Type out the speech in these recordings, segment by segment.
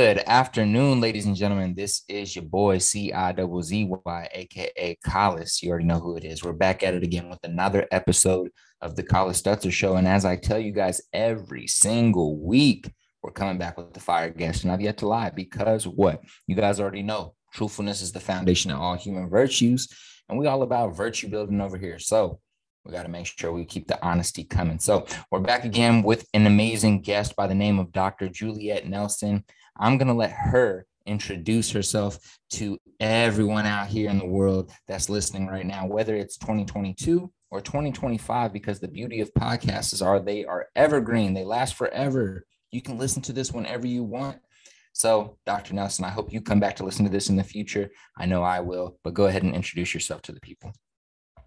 Good afternoon, ladies and gentlemen. This is your boy C I double Z Y, aka Collis. You already know who it is. We're back at it again with another episode of the Collis Stutzer Show. And as I tell you guys every single week, we're coming back with the fire guest. And I've yet to lie because what? You guys already know truthfulness is the foundation of all human virtues. And we all about virtue building over here. So we got to make sure we keep the honesty coming. So we're back again with an amazing guest by the name of Dr. Juliette Nelson. I'm going to let her introduce herself to everyone out here in the world that's listening right now, whether it's 2022 or 2025, because the beauty of podcasts are they are evergreen. They last forever. You can listen to this whenever you want. So, Dr. Nelson, I hope you come back to listen to this in the future. I know I will, but go ahead and introduce yourself to the people.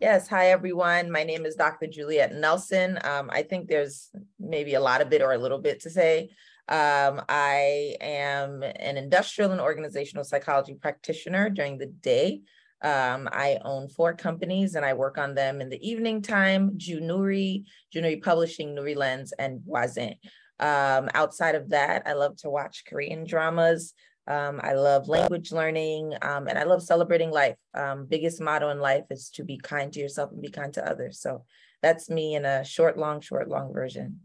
Yes. Hi, everyone. My name is Dr. Juliette Nelson. Um, I think there's maybe a lot of bit or a little bit to say. Um, I am an industrial and organizational psychology practitioner during the day. Um, I own four companies and I work on them in the evening time, Junuri, Junuri Publishing, Nuri Lens, and Voisin. Um, outside of that, I love to watch Korean dramas. Um, I love language learning um, and I love celebrating life. Um, biggest motto in life is to be kind to yourself and be kind to others. So that's me in a short, long, short, long version.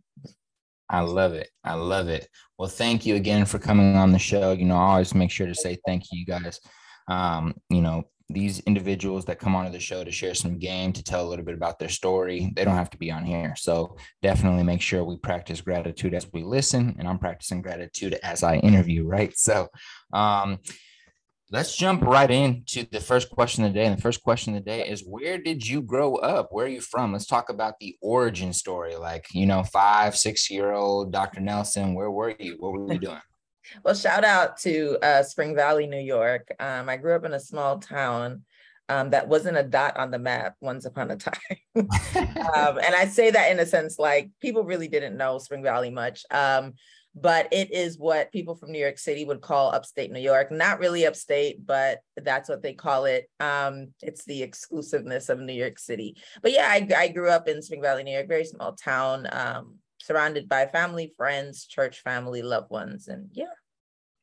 I love it. I love it. Well, thank you again for coming on the show. You know, I always make sure to say thank you, you guys. Um, you know, these individuals that come onto the show to share some game, to tell a little bit about their story, they don't have to be on here. So definitely make sure we practice gratitude as we listen. And I'm practicing gratitude as I interview, right? So um, let's jump right into the first question of the day. And the first question of the day is where did you grow up? Where are you from? Let's talk about the origin story. Like, you know, five, six year old Dr. Nelson, where were you? What were you doing? well, shout out to uh, Spring Valley, New York. Um, I grew up in a small town um, that wasn't a dot on the map once upon a time. um, and I say that in a sense like people really didn't know Spring Valley much. But it is what people from New York City would call upstate New York. Not really upstate, but that's what they call it. Um, it's the exclusiveness of New York City. But yeah, I, I grew up in Spring Valley, New York, very small town, um, surrounded by family, friends, church family, loved ones, and yeah.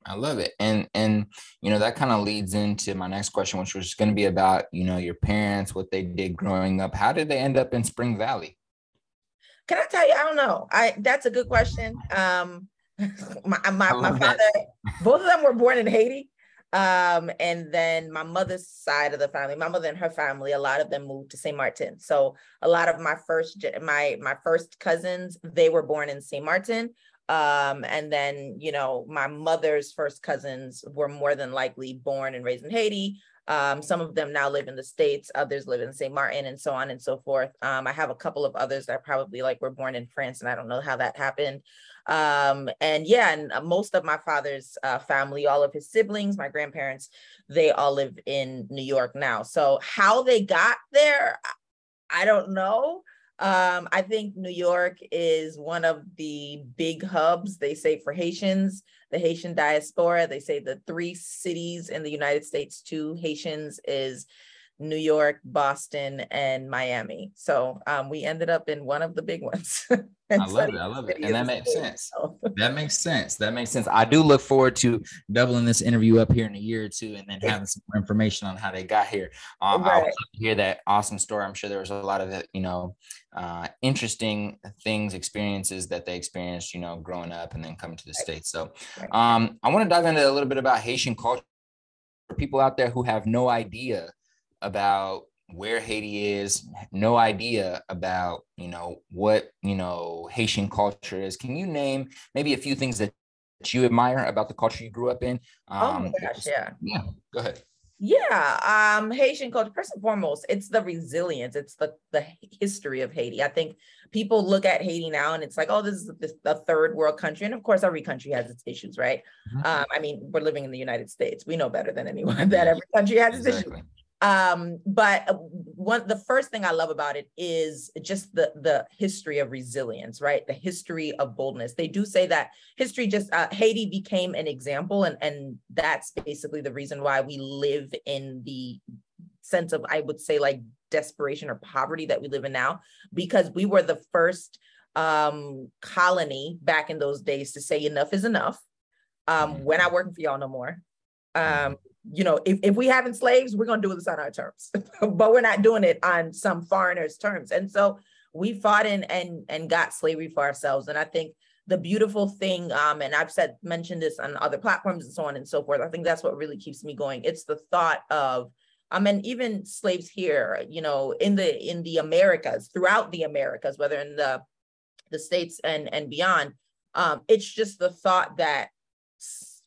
I love it. And and you know that kind of leads into my next question, which was going to be about, you know, your parents, what they did growing up. How did they end up in Spring Valley? Can I tell you? I don't know. I that's a good question. Um my my, my father, both of them were born in Haiti. Um, and then my mother's side of the family, my mother and her family, a lot of them moved to St. Martin. So a lot of my first my my first cousins, they were born in St. Martin. Um, and then, you know, my mother's first cousins were more than likely born and raised in Haiti. Um, some of them now live in the States, others live in St. Martin, and so on and so forth. Um, I have a couple of others that probably like were born in France, and I don't know how that happened. Um, and yeah, and uh, most of my father's uh, family, all of his siblings, my grandparents, they all live in New York now. So how they got there, I don't know. Um, I think New York is one of the big hubs, they say, for Haitians, the Haitian diaspora. They say the three cities in the United States to Haitians is New York, Boston, and Miami. So um, we ended up in one of the big ones. I love it. I love it. And that makes sense. that makes sense. That makes sense. I do look forward to doubling this interview up here in a year or two and then having some more information on how they got here. Um, right. I hear that awesome story. I'm sure there was a lot of, you know, uh, interesting things, experiences that they experienced, you know, growing up and then coming to the right. States. So um, I want to dive into a little bit about Haitian culture for people out there who have no idea about where Haiti is, no idea about, you know, what, you know, Haitian culture is. Can you name maybe a few things that you admire about the culture you grew up in? Um, oh my um, gosh, yeah. Yeah, go ahead. Yeah, um, Haitian culture. First and foremost, it's the resilience. It's the the history of Haiti. I think people look at Haiti now and it's like, oh, this is the, the third world country, and of course, every country has its issues, right? Mm-hmm. Um, I mean, we're living in the United States. We know better than anyone that every country has its exactly. issues. Um, but uh, one the first thing I love about it is just the the history of resilience, right? The history of boldness. They do say that history just uh, Haiti became an example, and and that's basically the reason why we live in the sense of I would say like desperation or poverty that we live in now, because we were the first um colony back in those days to say enough is enough Um, we're not working for y'all no more. Um, you know, if, if we having slaves, we're gonna do this on our terms, but we're not doing it on some foreigners' terms. And so we fought in and and got slavery for ourselves. And I think the beautiful thing, um, and I've said mentioned this on other platforms and so on and so forth. I think that's what really keeps me going. It's the thought of I mean, even slaves here, you know, in the in the Americas, throughout the Americas, whether in the the states and and beyond, um, it's just the thought that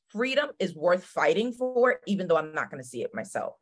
freedom is worth fighting for, even though I'm not going to see it myself,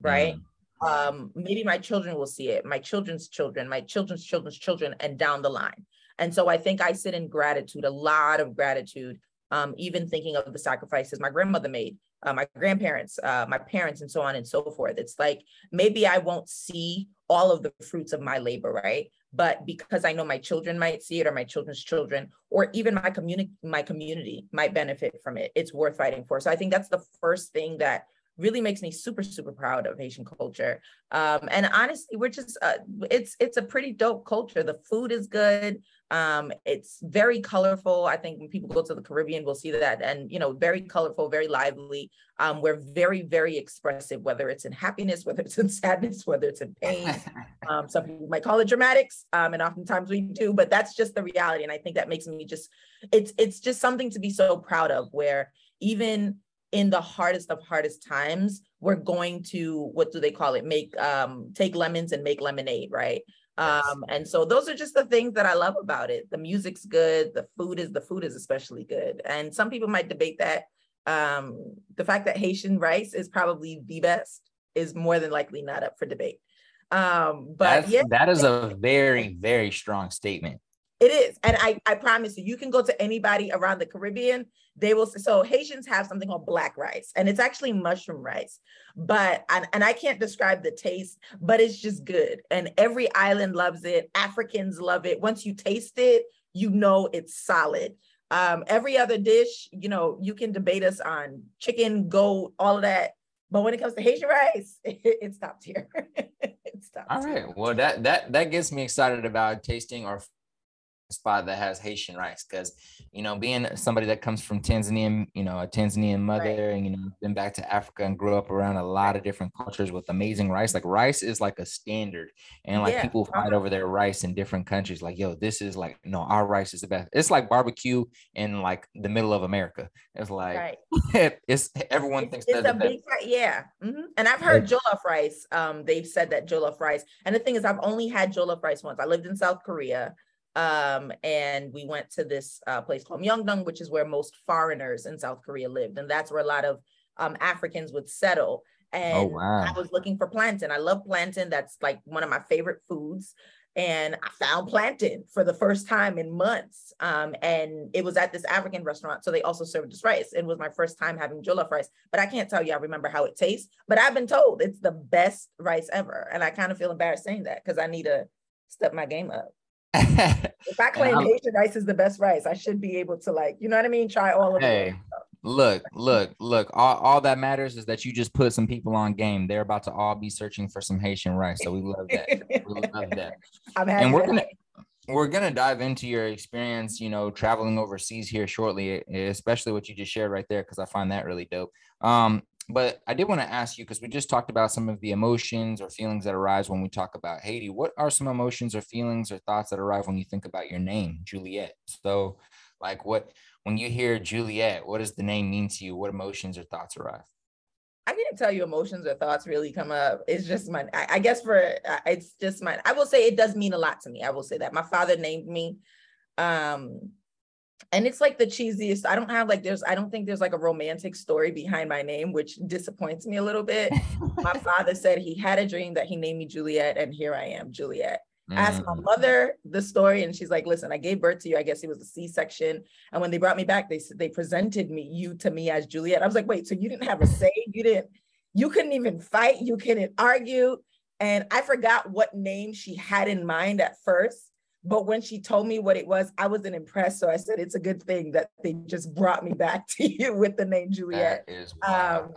right? Mm. Um, maybe my children will see it, my children's children, my children's children's children, and down the line. And so I think I sit in gratitude, a lot of gratitude, um, even thinking of the sacrifices my grandmother made, uh, my grandparents, uh, my parents, and so on and so forth. It's like maybe I won't see all of the fruits of my labor, right? But because I know my children might see it, or my children's children, or even my community, my community might benefit from it. It's worth fighting for. So I think that's the first thing that really makes me super super proud of haitian culture um, and honestly we're just uh, it's it's a pretty dope culture the food is good um, it's very colorful. I think when people go to the caribbean we'll see that. And you know very colorful very lively. Um, we're very very expressive whether it's in happiness whether it's in sadness whether it's in pain. Um, some people might call it dramatics um, and oftentimes we do but that's just the reality. And i think that makes me just it's it's just something to be so proud of where even in the hardest of hardest times we're going to what do they call it? Make um take lemons and make lemonade right um and so those are just the things that i love about it. The music's good the food is the food is especially good. And some people might debate that um the fact that haitian rice is probably the best is more than likely not up for debate. Um but That's, yeah. that is a very very strong statement it is. And I, I promise you, you can go to anybody around the Caribbean. They will. So Haitians have something called black rice, and it's actually mushroom rice. But, and, and I can't describe the taste, but it's just good. And every island loves it. Africans love it. Once you taste it, you know it's solid. Um, every other dish, you know, you can debate us on chicken, goat, all of that. But when it comes to Haitian rice, it, it stopped here. it stops. All right. Well, that that that gets me excited about tasting or spot that has Haitian rice because you know being somebody that comes from Tanzania, you know a Tanzanian mother, right. and you know been back to Africa and grew up around a lot of different cultures with amazing rice. Like rice is like a standard, and like yeah. people fight over their rice in different countries. Like yo, this is like no, our rice is the best. It's like barbecue in like the middle of America. It's like right. it's everyone it's, thinks it's a big yeah. Mm-hmm. And I've heard jollof rice. Um, they've said that jollof rice. And the thing is, I've only had jollof rice once. I lived in South Korea um, and we went to this uh, place called Myeongdong, which is where most foreigners in South Korea lived, and that's where a lot of um, Africans would settle. Oh, and oh, wow. I was looking for plantain. I love plantain. That's like one of my favorite foods. And I found plantain for the first time in months. Um, and it was at this African restaurant. So they also served this rice. And it was my first time having jollof rice, but I can't tell you I remember how it tastes. But I've been told it's the best rice ever. And I kind of feel embarrassed saying that because I need to step my game up if I claim Haitian rice is the best rice, I should be able to like, you know what I mean? Try all of hey, it. Look, look, look. All, all that matters is that you just put some people on game. They're about to all be searching for some Haitian rice. So we love that. we love that. I'm happy and we're gonna we're gonna dive into your experience, you know, traveling overseas here shortly, especially what you just shared right there, because I find that really dope. Um, but I did want to ask you because we just talked about some of the emotions or feelings that arise when we talk about Haiti. What are some emotions or feelings or thoughts that arrive when you think about your name, Juliet? So, like, what when you hear Juliet, what does the name mean to you? What emotions or thoughts arrive? I can't tell you emotions or thoughts really come up. It's just my, I, I guess for it's just my. I will say it does mean a lot to me. I will say that my father named me. Um, and it's like the cheesiest i don't have like there's i don't think there's like a romantic story behind my name which disappoints me a little bit. My father said he had a dream that he named me juliet and here i am juliet. Mm. I asked my mother the story and she's like listen i gave birth to you. I guess it was a c-section. And when they brought me back they said they presented me you to me as juliet. I was like wait so you didn't have a say? You didn't you couldn't even fight? You couldn't argue? And i forgot what name she had in mind at first but when she told me what it was, I wasn't impressed. So I said, it's a good thing that they just brought me back to you with the name Juliet. Um,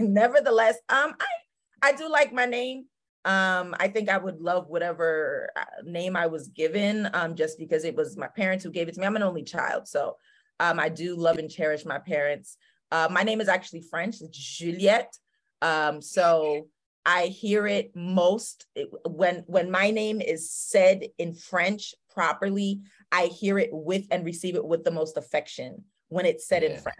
nevertheless, um, I, I do like my name. Um, I think I would love whatever uh, name I was given, um, just because it was my parents who gave it to me. I'm an only child. So Um, I do love and cherish my parents. Uh, my name is actually French, it's Juliette. Um, so I hear it most when when my name is said in French properly. I hear it with and receive it with the most affection when it's said yeah. in French.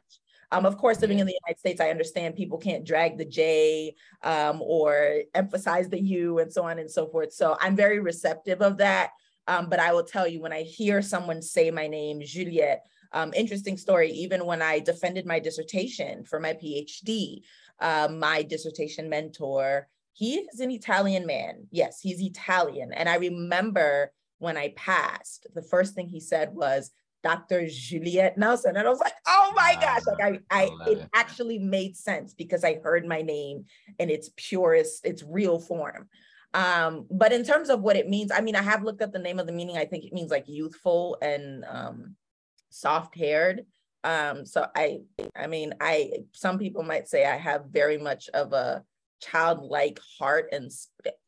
Um, of course, living yeah. in the United States, I understand people can't drag the J um, or emphasize the U and so on and so forth. So I'm very receptive of that. Um, but I will tell you, when I hear someone say my name, Juliette, um, interesting story, even when I defended my dissertation for my PhD, uh, my dissertation mentor, he is an Italian man. Yes, he's Italian. And I remember when I passed, the first thing he said was, Dr. Juliette Nelson. And I was like, oh my gosh, like I, I, it, it actually made sense because I heard my name in its purest, its real form. Um, but in terms of what it means, I mean, I have looked up the name of the meaning. I think it means like youthful and um, soft haired. Um, so I, I mean, I, some people might say I have very much of a childlike heart and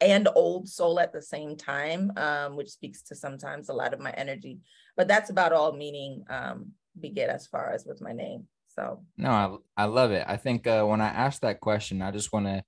and old soul at the same time um, which speaks to sometimes a lot of my energy but that's about all meaning um, get as far as with my name so. No i, I love it. I think uh, when i asked that question i just want to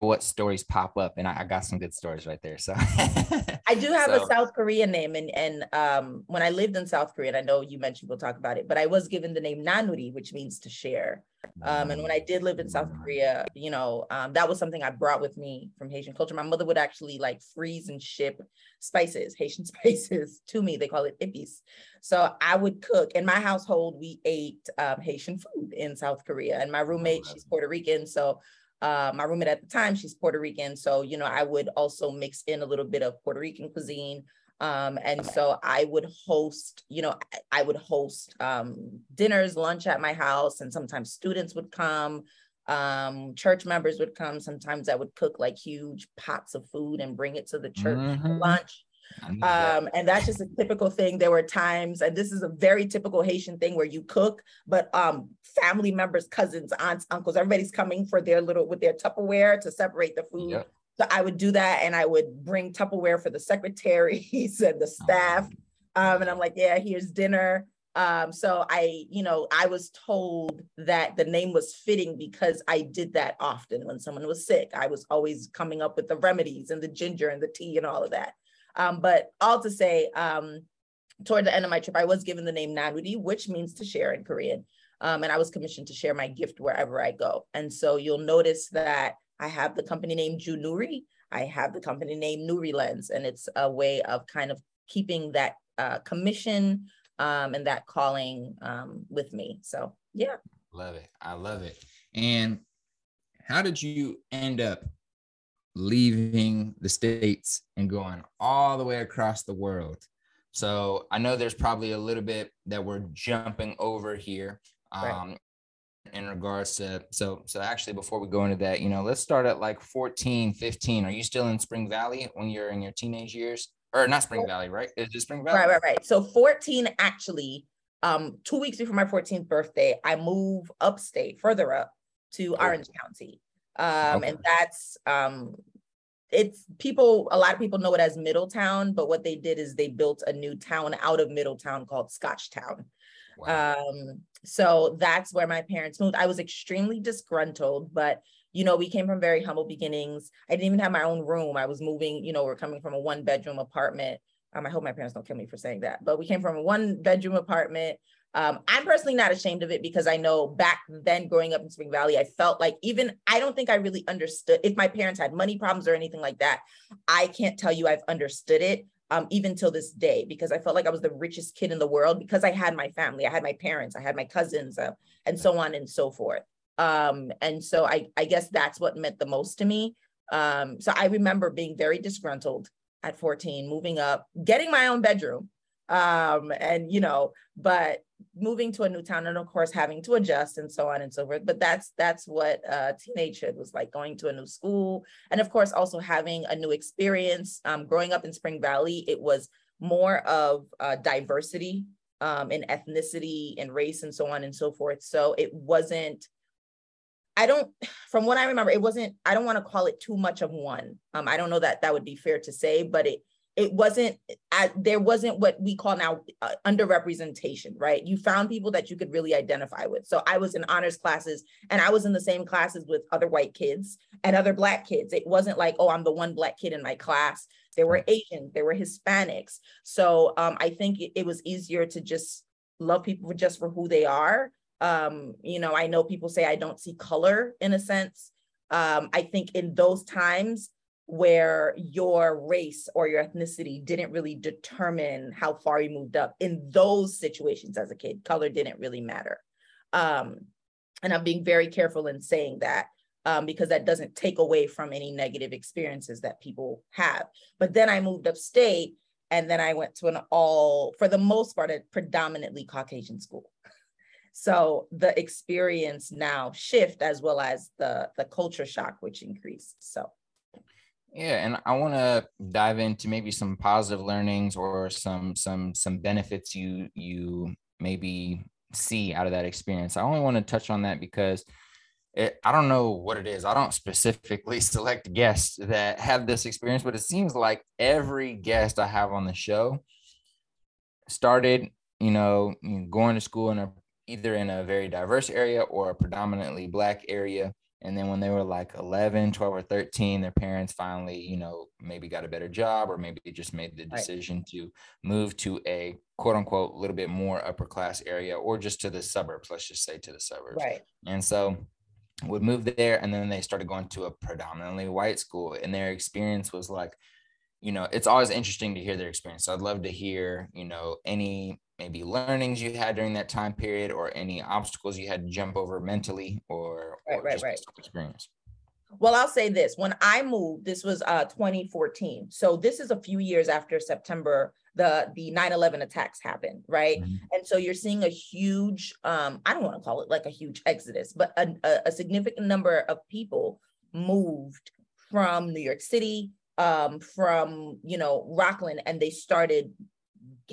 what stories pop up and I, I, got some good stories right there so. I do have so. a south korean name and and um, when i lived in south korea and i know you mentioned we'll talk about it but i was given the name nanuri which means to share. Um, and when i did live in south korea you know um, that was something i brought with me from haitian culture. My mother would actually like freeze and ship spices haitian spices to me. They call it epis. So i would cook. In my household we ate um, haitian food in south korea and my roommate she's puerto rican so uh, my roommate at the time, she's Puerto Rican. So, you know, I would also mix in a little bit of Puerto Rican cuisine. Um, and so I would host, you know, I would host um, dinners, lunch at my house, and sometimes students would come, um, church members would come. Sometimes I would cook like huge pots of food and bring it to the church mm-hmm. lunch. Um, and that's just a typical thing. There were times, and this is a very typical Haitian thing where you cook, but um, family members, cousins, aunts, uncles, everybody's coming for their little with their Tupperware to separate the food. Yep. So I would do that, and I would bring Tupperware for the secretaries and the staff. Um, and I'm like, yeah, here's dinner. Um, so I, you know, I was told that the name was fitting because I did that often when someone was sick. I was always coming up with the remedies and the ginger and the tea and all of that. Um, but all to say, um, toward the end of my trip, I was given the name Nanuri, which means to share in Korean. Um, and I was commissioned to share my gift wherever I go. And so you'll notice that I have the company name Junuri. I have the company name Nuri Lens, and it's a way of kind of keeping that uh, commission um, and that calling um, with me. So yeah. Love it. I love it. And how did you end up leaving the states and going all the way across the world. So I know there's probably a little bit that we're jumping over here um, right. in regards to so so actually before we go into that, you know, let's start at like 14, 15. Are you still in Spring Valley when you're in your teenage years? Or not Spring Valley, right? Is it Spring Valley? Right, right, right. So 14 actually, um, two weeks before my 14th birthday, I move upstate, further up to Orange County. Um, okay. and that's um, it's people a lot of people know it as middletown but what they did is they built a new town out of middletown called scotchtown. Wow. um, so that's where my parents moved. I was extremely disgruntled but you know we came from very humble beginnings. I didn't even have my own room. I was moving you know we're coming from a one bedroom apartment. Um, i hope my parents don't kill me for saying that but we came from a one bedroom apartment um, I'm personally not ashamed of it because I know back then growing up in Spring Valley, I felt like even I don't think I really understood if my parents had money problems or anything like that. I can't tell you I've understood it um, even till this day because I felt like I was the richest kid in the world because I had my family, I had my parents, I had my cousins, uh, and so on and so forth. Um, and so I, I guess that's what meant the most to me. Um, so I remember being very disgruntled at 14, moving up, getting my own bedroom, um, and you know, but moving to a new town and of course having to adjust and so on and so forth. But that's that's what uh, teenagehood was like going to a new school. And of course also having a new experience. Um, growing up in spring valley it was more of uh, diversity um, in ethnicity and race and so on and so forth. So it wasn't i don't from what i remember it wasn't i don't want to call it too much of one. Um, i don't know that that would be fair to say but it it wasn't uh, there wasn't what we call now uh, underrepresentation right? You found people that you could really identify with. So i was in honors classes and i was in the same classes with other white kids and other black kids. It wasn't like oh i'm the one black kid in my class. There were asians there were hispanics. So um, i think it, it was easier to just love people just for who they are. Um, you know i know people say i don't see color in a sense. Um, i think in those times where your race or your ethnicity didn't really determine how far you moved up. In those situations as a kid color didn't really matter. Um, and i'm being very careful in saying that um, because that doesn't take away from any negative experiences that people have. But then i moved upstate and then i went to an all for the most part a predominantly caucasian school. So the experience now shift as well as the the culture shock which increased. So yeah, and I want to dive into maybe some positive learnings or some some some benefits you you maybe see out of that experience. I only want to touch on that because it, I don't know what it is. I don't specifically select guests that have this experience, but it seems like every guest I have on the show started, you know, going to school in a either in a very diverse area or a predominantly black area and then when they were like 11 12 or 13 their parents finally you know maybe got a better job or maybe just made the decision right. to move to a quote unquote little bit more upper class area or just to the suburbs let's just say to the suburbs. Right. And so would move there and then they started going to a predominantly white school and their experience was like you know it's always interesting to hear their experience. So i'd love to hear you know any maybe learnings you had during that time period or any obstacles you had to jump over mentally or, right, or right, right. experience? Well, I'll say this. When I moved, this was uh 2014. So this is a few years after September, the the 9-11 attacks happened, right? Mm-hmm. And so you're seeing a huge, um, I don't want to call it like a huge exodus, but a, a, a significant number of people moved from New York City, um, from you know, Rockland, and they started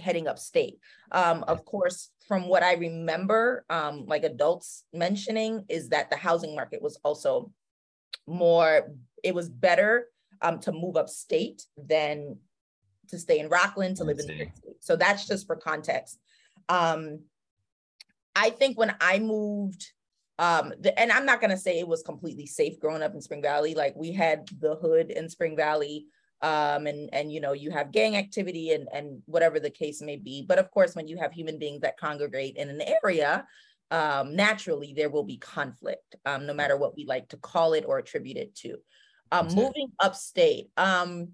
heading upstate. Um, of course, from what I remember, um, like adults mentioning, is that the housing market was also more, it was better um, to move upstate than to stay in Rockland to live in the So that's just for context. Um, I think when I moved, um, the, and I'm not gonna say it was completely safe growing up in Spring Valley. Like we had the hood in Spring Valley um, and and you know you have gang activity and and whatever the case may be. But of course, when you have human beings that congregate in an area, um, naturally there will be conflict, um, no matter what we like to call it or attribute it to. Um, moving upstate, um,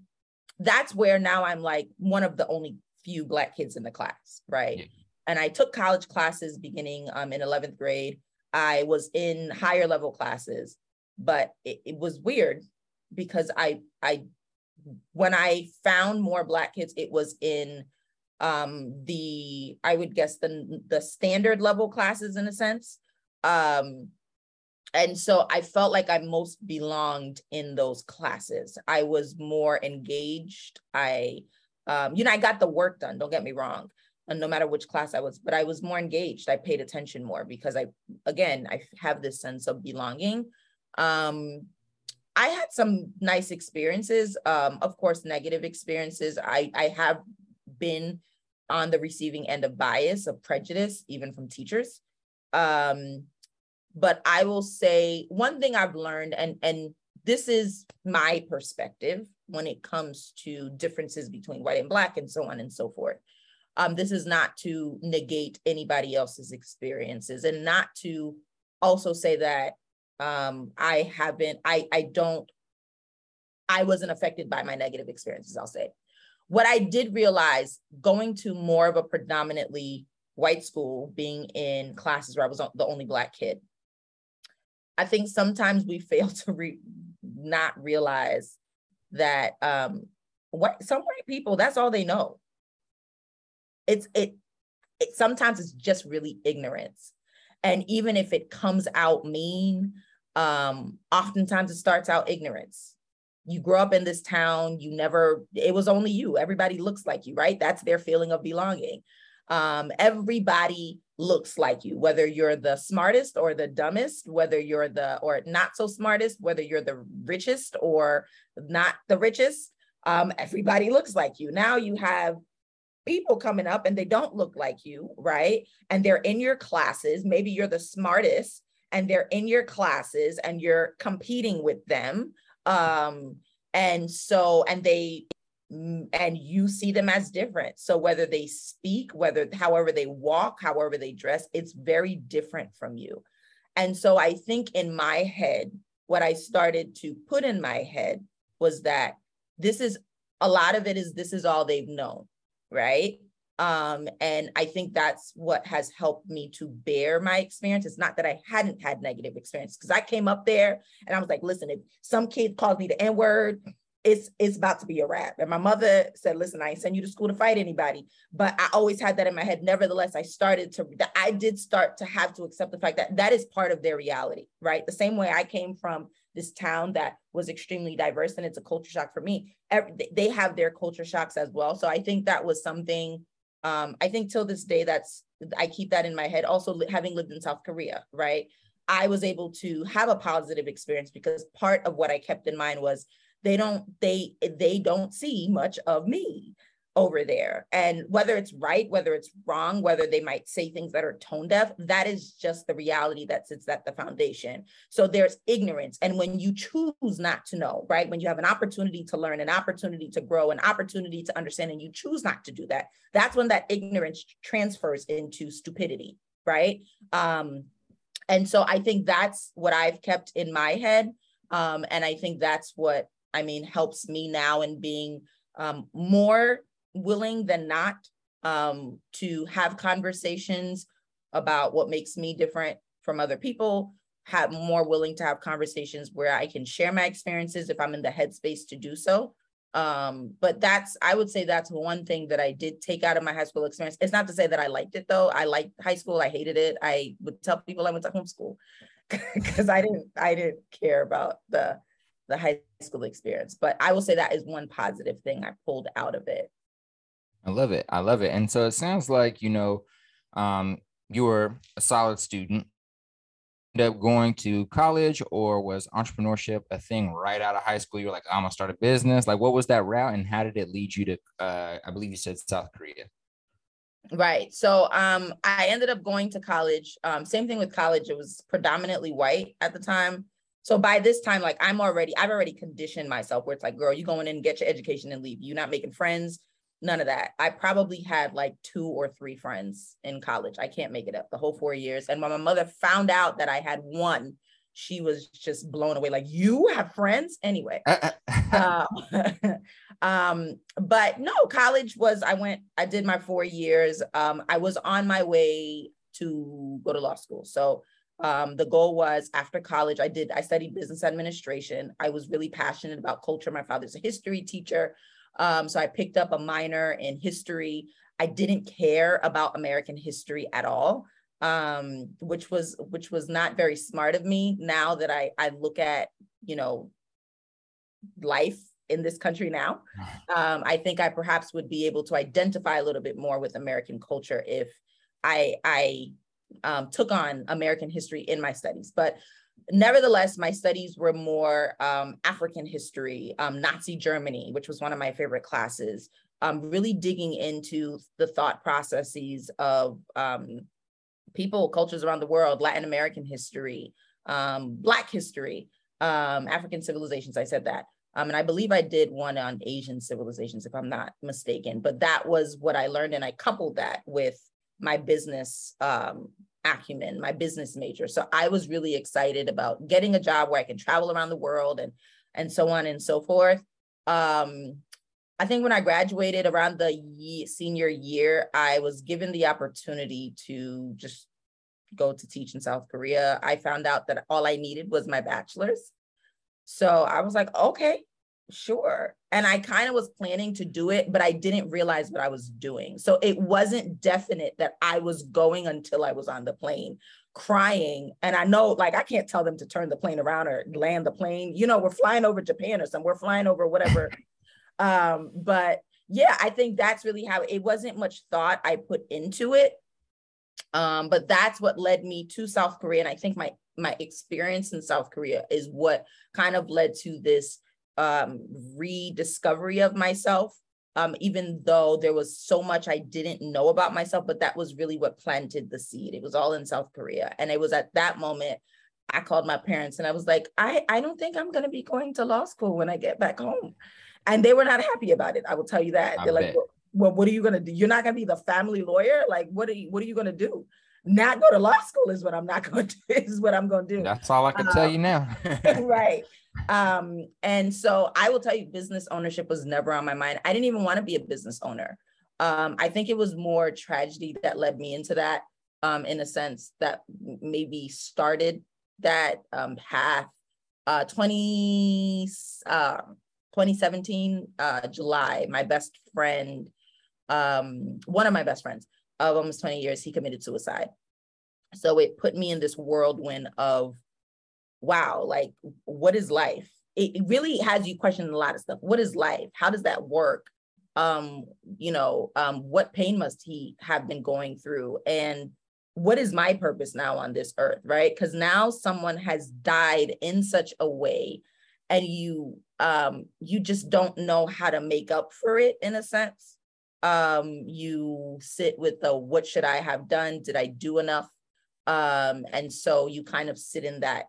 that's where now I'm like one of the only few black kids in the class, right? Yeah. And I took college classes beginning um, in 11th grade. I was in higher level classes, but it, it was weird because I I when I found more Black kids, it was in um, the, I would guess the, the standard level classes in a sense. Um, and so I felt like I most belonged in those classes. I was more engaged. I, um, you know, I got the work done, don't get me wrong. And no matter which class I was, but I was more engaged. I paid attention more because I, again, I have this sense of belonging. Um, I had some nice experiences. Um, of course, negative experiences. I I have been on the receiving end of bias, of prejudice, even from teachers. Um, but I will say one thing I've learned, and and this is my perspective when it comes to differences between white and black, and so on and so forth. Um, this is not to negate anybody else's experiences, and not to also say that um, I haven't, I, I don't, I wasn't affected by my negative experiences, I'll say. What I did realize going to more of a predominantly white school, being in classes where I was the only Black kid, I think sometimes we fail to re- not realize that um, what some white people, that's all they know. It's it, it sometimes it's just really ignorance. And even if it comes out mean, um, oftentimes it starts out ignorance. You grow up in this town, you never, it was only you. Everybody looks like you, right? That's their feeling of belonging. Um, everybody looks like you, whether you're the smartest or the dumbest, whether you're the or not so smartest, whether you're the richest or not the richest. um, everybody looks like you. Now you have people coming up and they don't look like you, right? And they're in your classes. Maybe you're the smartest and they're in your classes and you're competing with them. Um, and so, and they, mm, and you see them as different. So whether they speak, whether however they walk, however they dress, it's very different from you. And so I think in my head, what I started to put in my head was that this is a lot of it is this is all they've known, right? Um, and I think that's what has helped me to bear my experience. It's not that I hadn't had negative experience because I came up there and I was like, listen, if some kid calls me the N word, it's it's about to be a wrap. And my mother said, listen, I ain't send you to school to fight anybody. But I always had that in my head. Nevertheless, I started to I did start to have to accept the fact that that is part of their reality, right? The same way I came from this town that was extremely diverse and it's a culture shock for me. Every, they have their culture shocks as well. So I think that was something um, I think till this day that's I keep that in my head. Also having lived in South Korea, right? I was able to have a positive experience because part of what I kept in mind was they don't they they don't see much of me over there. And whether it's right whether it's wrong whether they might say things that are tone deaf that is just the reality that sits at the foundation. So there's ignorance. And when you choose not to know right when you have an opportunity to learn an opportunity to grow an opportunity to understand and you choose not to do that that's when that ignorance transfers into stupidity right? Um and so i think that's what i've kept in my head. Um and i think that's what I mean, helps me now in being um, more willing than not um, to have conversations about what makes me different from other people, have more willing to have conversations where I can share my experiences if I'm in the headspace to do so. Um, but that's, I would say that's one thing that I did take out of my high school experience. It's not to say that I liked it though. I liked high school. I hated it. I would tell people I went to homeschool because I didn't, I didn't care about the the high school experience. But I will say that is one positive thing I pulled out of it. I love it. I love it. And so it sounds like, you know, um, you were a solid student, ended up going to college, or was entrepreneurship a thing right out of high school? You're like, I'm gonna start a business. Like, what was that route, and how did it lead you to? Uh, I believe you said South Korea. Right. So um, I ended up going to college. Um, same thing with college. It was predominantly white at the time. So by this time, like I'm already, I've already conditioned myself where it's like, girl, you going in, get your education and leave. You're not making friends, none of that. I probably had like two or three friends in college. I can't make it up the whole four years. And when my mother found out that I had one, she was just blown away. Like, you have friends? Anyway. uh, um, but no, college was, I went, I did my four years. Um, I was on my way to go to law school. So um, the goal was after college, I did, I studied business administration. I was really passionate about culture. My father's a history teacher. Um, so I picked up a minor in history. I didn't care about American history at all, um, which was which was not very smart of me. Now that I I look at you know life in this country now, um, I think I perhaps would be able to identify a little bit more with American culture if I I um, took on American history in my studies. But nevertheless, my studies were more um, African history, um, Nazi Germany, which was one of my favorite classes, um, really digging into the thought processes of um, people, cultures around the world, Latin American history, um, Black history, African civilizations. I said that. Um, and I believe I did one on Asian civilizations, if I'm not mistaken. But that was what I learned, and I coupled that with my business um, acumen, my business major. So I was really excited about getting a job where I can travel around the world and and so on and so forth. Um, I think when I graduated around the ye- senior year, I was given the opportunity to just go to teach in South Korea. I found out that all I needed was my bachelor's. So I was like, okay, sure. And I kind of was planning to do it, but I didn't realize what I was doing. So it wasn't definite that I was going until I was on the plane crying. And I know, like, I can't tell them to turn the plane around or land the plane. You know, we're flying over Japan or something, we're flying over whatever. um, but yeah, I think that's really how it wasn't much thought I put into it. Um, but that's what led me to South Korea. And I think my my experience in South Korea is what kind of led to this um, rediscovery of myself. Um, even though there was so much I didn't know about myself, but that was really what planted the seed. It was all in South Korea. And it was at that moment I called my parents and I was like, I, I don't think I'm going to be going to law school when I get back home. And they were not happy about it. I will tell you that. I They're bet. like, well, well, what are you going to do? You're not going to be the family lawyer. Like, what are you, what are you going to do? Not go to law school is what I'm not going to do, is what I'm going to do. That's all I can um, tell you now. right. Um, and so I will tell you, business ownership was never on my mind. I didn't even want to be a business owner. Um, I think it was more tragedy that led me into that, um, in a sense that maybe started that um, path. Uh, 20, uh, 2017, uh, July, my best friend, um, one of my best friends of almost 20 years, he committed suicide. So it put me in this whirlwind of wow, like what is life? It really has you question a lot of stuff. What is life? How does that work? Um, you know, um, what pain must he have been going through? And what is my purpose now on this earth, right? Because now someone has died in such a way and you um you just don't know how to make up for it in a sense um you sit with the what should i have done did i do enough um and so you kind of sit in that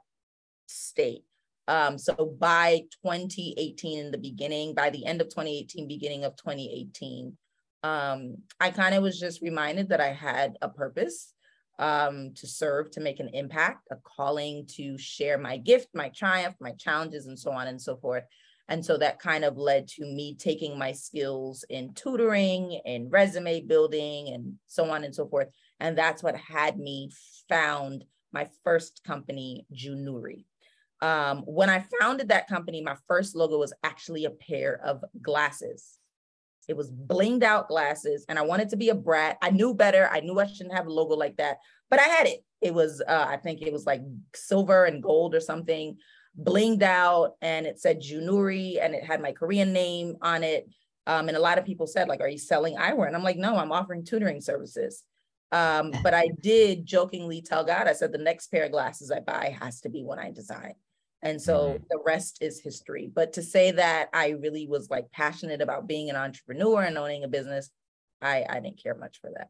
state. Um, so by 2018, in the beginning, by the end of 2018, beginning of 2018, um, I kind of was just reminded that I had a purpose um, to serve, to make an impact, a calling to share my gift, my triumph, my challenges, and so on and so forth. And so that kind of led to me taking my skills in tutoring and resume building and so on and so forth. And that's what had me found my first company, Junuri. Um, when I founded that company, my first logo was actually a pair of glasses. It was blinged out glasses, and I wanted to be a brat. I knew better. I knew I shouldn't have a logo like that, but I had it. It was, uh, I think it was like silver and gold or something, blinged out, and it said Junuri, and it had my Korean name on it. Um, and a lot of people said, like, "Are you selling eyewear?" And I'm like, "No, I'm offering tutoring services." Um, but I did jokingly tell God, I said, "The next pair of glasses I buy has to be one I design." And so mm-hmm. the rest is history. But to say that I really was like passionate about being an entrepreneur and owning a business, I, I didn't care much for that.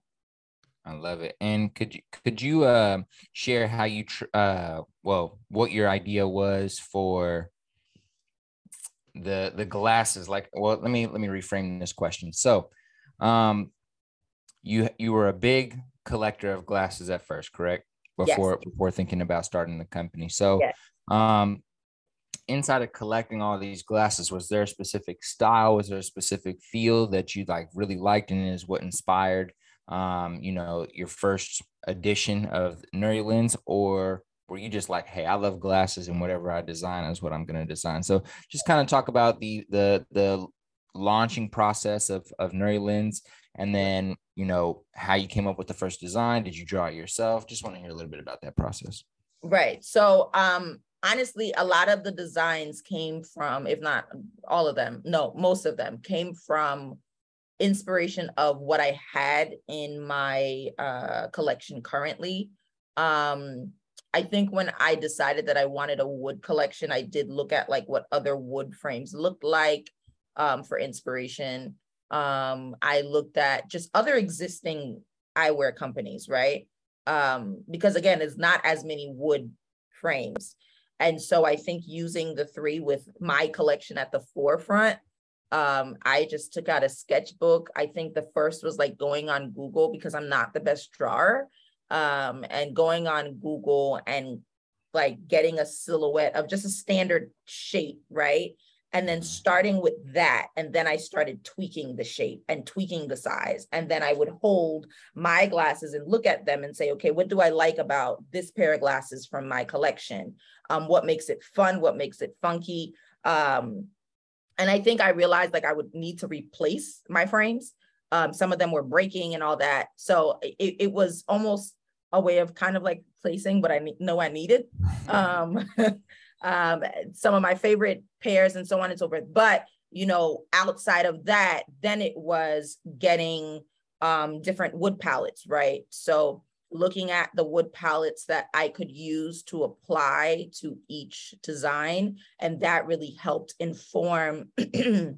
I love it. And could you could you uh, share how you tr- uh well what your idea was for the the glasses like well let me let me reframe this question. So um you you were a big collector of glasses at first, correct? Before yes. before thinking about starting the company. So yes. Um, inside of collecting all these glasses, was there a specific style? Was there a specific feel that you like really liked and is what inspired, um, you know, your first edition of Nuri Lens, or were you just like, hey, I love glasses and whatever I design is what I'm going to design? So just kind of talk about the the the launching process of of Nuri Lens and then you know how you came up with the first design. Did you draw it yourself? Just want to hear a little bit about that process. Right. So um honestly, a lot of the designs came from, if not all of them, no, most of them came from inspiration of what I had in my uh, collection currently. Um, I think when I decided that I wanted a wood collection, I did look at like what other wood frames looked like um, for inspiration. Um, I looked at just other existing eyewear companies, right? Um, because again, it's not as many wood frames. And so I think using the three with my collection at the forefront, um, I just took out a sketchbook. I think the first was like going on Google because I'm not the best drawer. Um, and going on Google and like getting a silhouette of just a standard shape, right? and then starting with that and then i started tweaking the shape and tweaking the size and then i would hold my glasses and look at them and say okay what do i like about this pair of glasses from my collection um, what makes it fun what makes it funky um, and i think i realized like i would need to replace my frames um, some of them were breaking and all that so it, it was almost a way of kind of like placing what i know i needed um, um, some of my favorite pairs and so on and so forth. But, you know, outside of that, then it was getting um, different wood palettes, right? So looking at the wood palettes that I could use to apply to each design. And that really helped inform the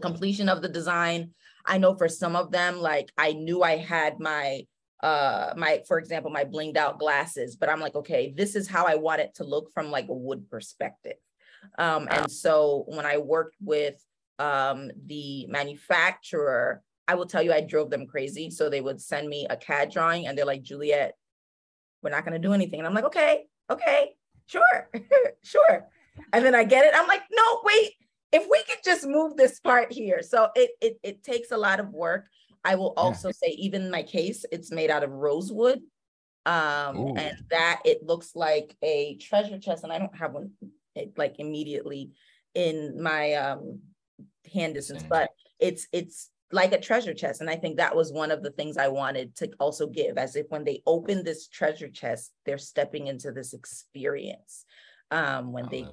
completion of the design. I know for some of them, like I knew I had my uh my for example my blinged out glasses but i'm like okay this is how i want it to look from like a wood perspective um and so when i worked with um the manufacturer I will tell you, I drove them crazy. So they would send me a CAD drawing and they're like, Juliette, we're not going to do anything. And I'm like, okay, okay, sure, sure. And then I get it. I'm like, no, wait, if we could just move this part here. So it, it, it takes a lot of work. I will also yeah. say, even my case, it's made out of rosewood. Um, Ooh. and that it looks like a treasure chest. And I don't have one it, like immediately in my um hand distance, but it's it's like a treasure chest. And I think that was one of the things I wanted to also give, as if when they open this treasure chest, they're stepping into this experience um, when they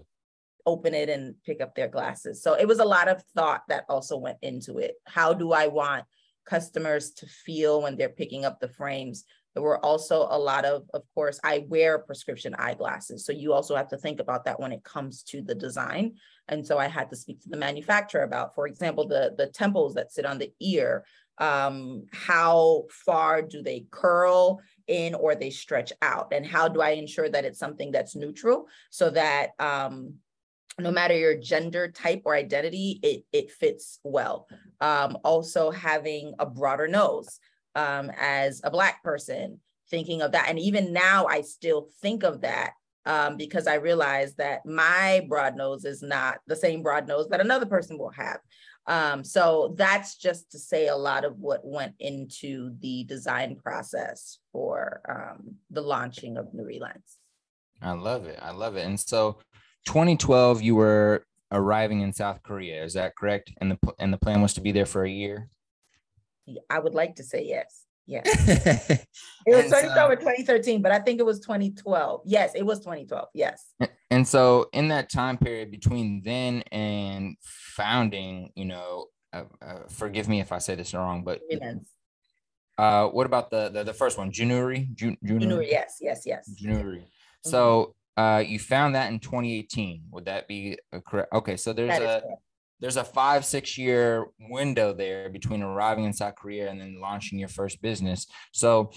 open it and pick up their glasses. So it was a lot of thought that also went into it. How do I want customers to feel when they're picking up the frames? There were also a lot of, of course, I wear prescription eyeglasses. So you also have to think about that when it comes to the design. And so I had to speak to the manufacturer about, for example, the, the temples that sit on the ear. Um, how far do they curl in or they stretch out? And how do I ensure that it's something that's neutral so that um, no matter your gender type or identity, it, it fits well. Um, also having a broader nose um, as a Black person, thinking of that. And even now, I still think of that um, because I realize that my broad nose is not the same broad nose that another person will have. Um, so that's just to say a lot of what went into the design process for um, the launching of Nuri Lens. I love it. I love it. And so 2012, you were arriving in South Korea. Is that correct? And the and the plan was to be there for a year. I would like to say yes. Yeah. it was 2012 so, or 2013, but I think it was 2012. Yes, it was 2012. Yes. And so in that time period between then and founding, you know, uh, uh, forgive me if I say this wrong, but uh, what about the, the, the first one, January? Jun- Junuri? yes, yes, yes. January. Mm-hmm. So uh, you found that in 2018. Would that be correct? Okay, so there's a there's a five six year window there between arriving in south korea and then launching your first business. So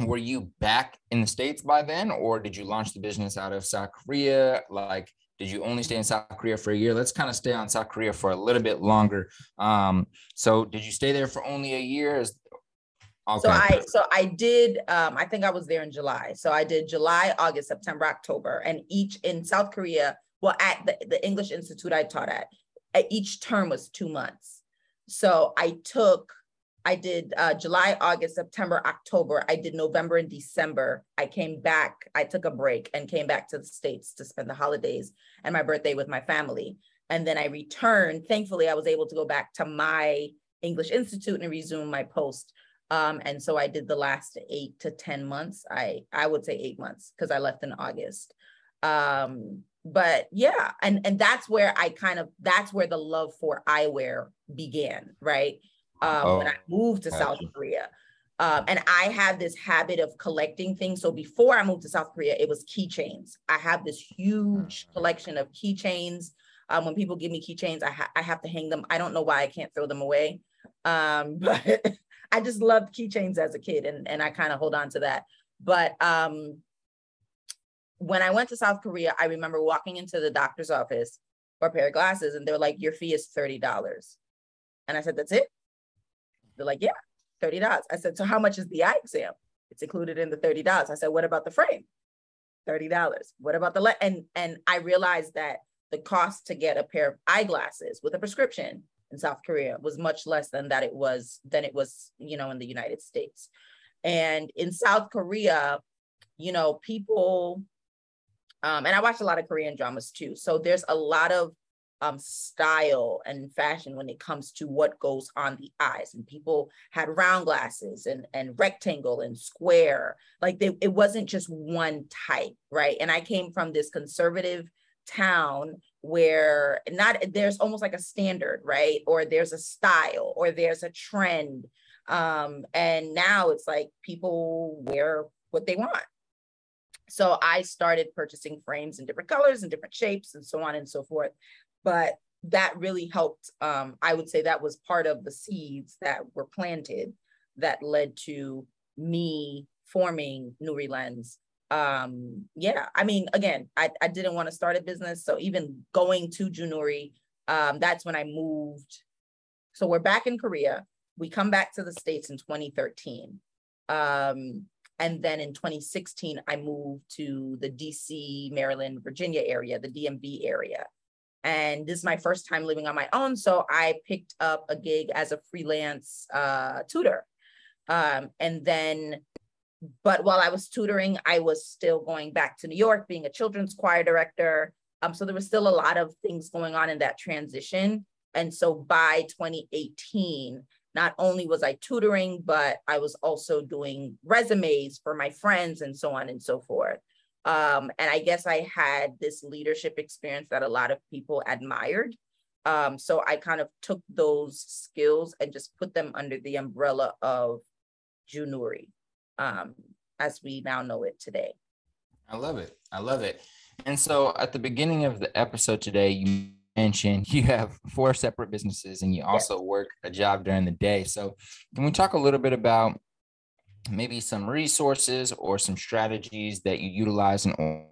were you back in the states by then or did you launch the business out of south korea? Like did you only stay in south korea for a year? Let's kind of stay on south korea for a little bit longer. Um, so did you stay there for only a year? Is, okay. so i so i did um, i think i was there in july. So i did july august september october and each in south korea well at the, the english institute i taught at each term was two months. So I took, I did uh, July, August, September, October. I did November and December. I came back, I took a break and came back to the States to spend the holidays and my birthday with my family. And then I returned. Thankfully, I was able to go back to my English Institute and resume my post. Um, and so I did the last eight to 10 months. I, I would say eight months because I left in August. Um, but yeah and and that's where i kind of that's where the love for eyewear began right? Um, oh, when i moved to south korea. Um, and i have this habit of collecting things. So before i moved to south korea it was keychains. I have this huge mm. collection of keychains. Um, when people give me keychains I, ha- I have to hang them. I don't know why i can't throw them away. Um, but i just loved keychains as a kid and, and i kind of hold on to that. But um, when I went to South Korea, I remember walking into the doctor's office for a pair of glasses and they're like, your fee is $30. And I said, that's it? They're like, yeah, $30. I said, so how much is the eye exam? It's included in the $30. I said, what about the frame? $30. What about the, le-? and, and I realized that the cost to get a pair of eyeglasses with a prescription in South Korea was much less than that it was, than it was, you know, in the United States. And in South Korea, you know, people um, and I watch a lot of Korean dramas too. So there's a lot of um, style and fashion when it comes to what goes on the eyes. And people had round glasses and, and rectangle and square. Like they, it wasn't just one type, right? And I came from this conservative town where not there's almost like a standard, right? Or there's a style or there's a trend. Um, and now it's like people wear what they want. So I started purchasing frames in different colors and different shapes and so on and so forth. But that really helped. Um, I would say that was part of the seeds that were planted that led to me forming Nuri Lens. Um, yeah, I mean, again, I, I didn't want to start a business. So even going to Junuri, um, that's when I moved. So we're back in Korea. We come back to the States in 2013. Um, and then in 2016, I moved to the DC, Maryland, Virginia area, the DMV area. And this is my first time living on my own. So I picked up a gig as a freelance uh, tutor. Um, and then, but while I was tutoring, I was still going back to New York, being a children's choir director. Um, so there was still a lot of things going on in that transition. And so by 2018, not only was I tutoring, but I was also doing resumes for my friends and so on and so forth. Um, and I guess I had this leadership experience that a lot of people admired. Um, so I kind of took those skills and just put them under the umbrella of Junuri, um, as we now know it today. I love it. I love it. And so at the beginning of the episode today, you mentioned you have four separate businesses and you also yes. work a job during the day. So can we talk a little bit about maybe some resources or some strategies that you utilize in order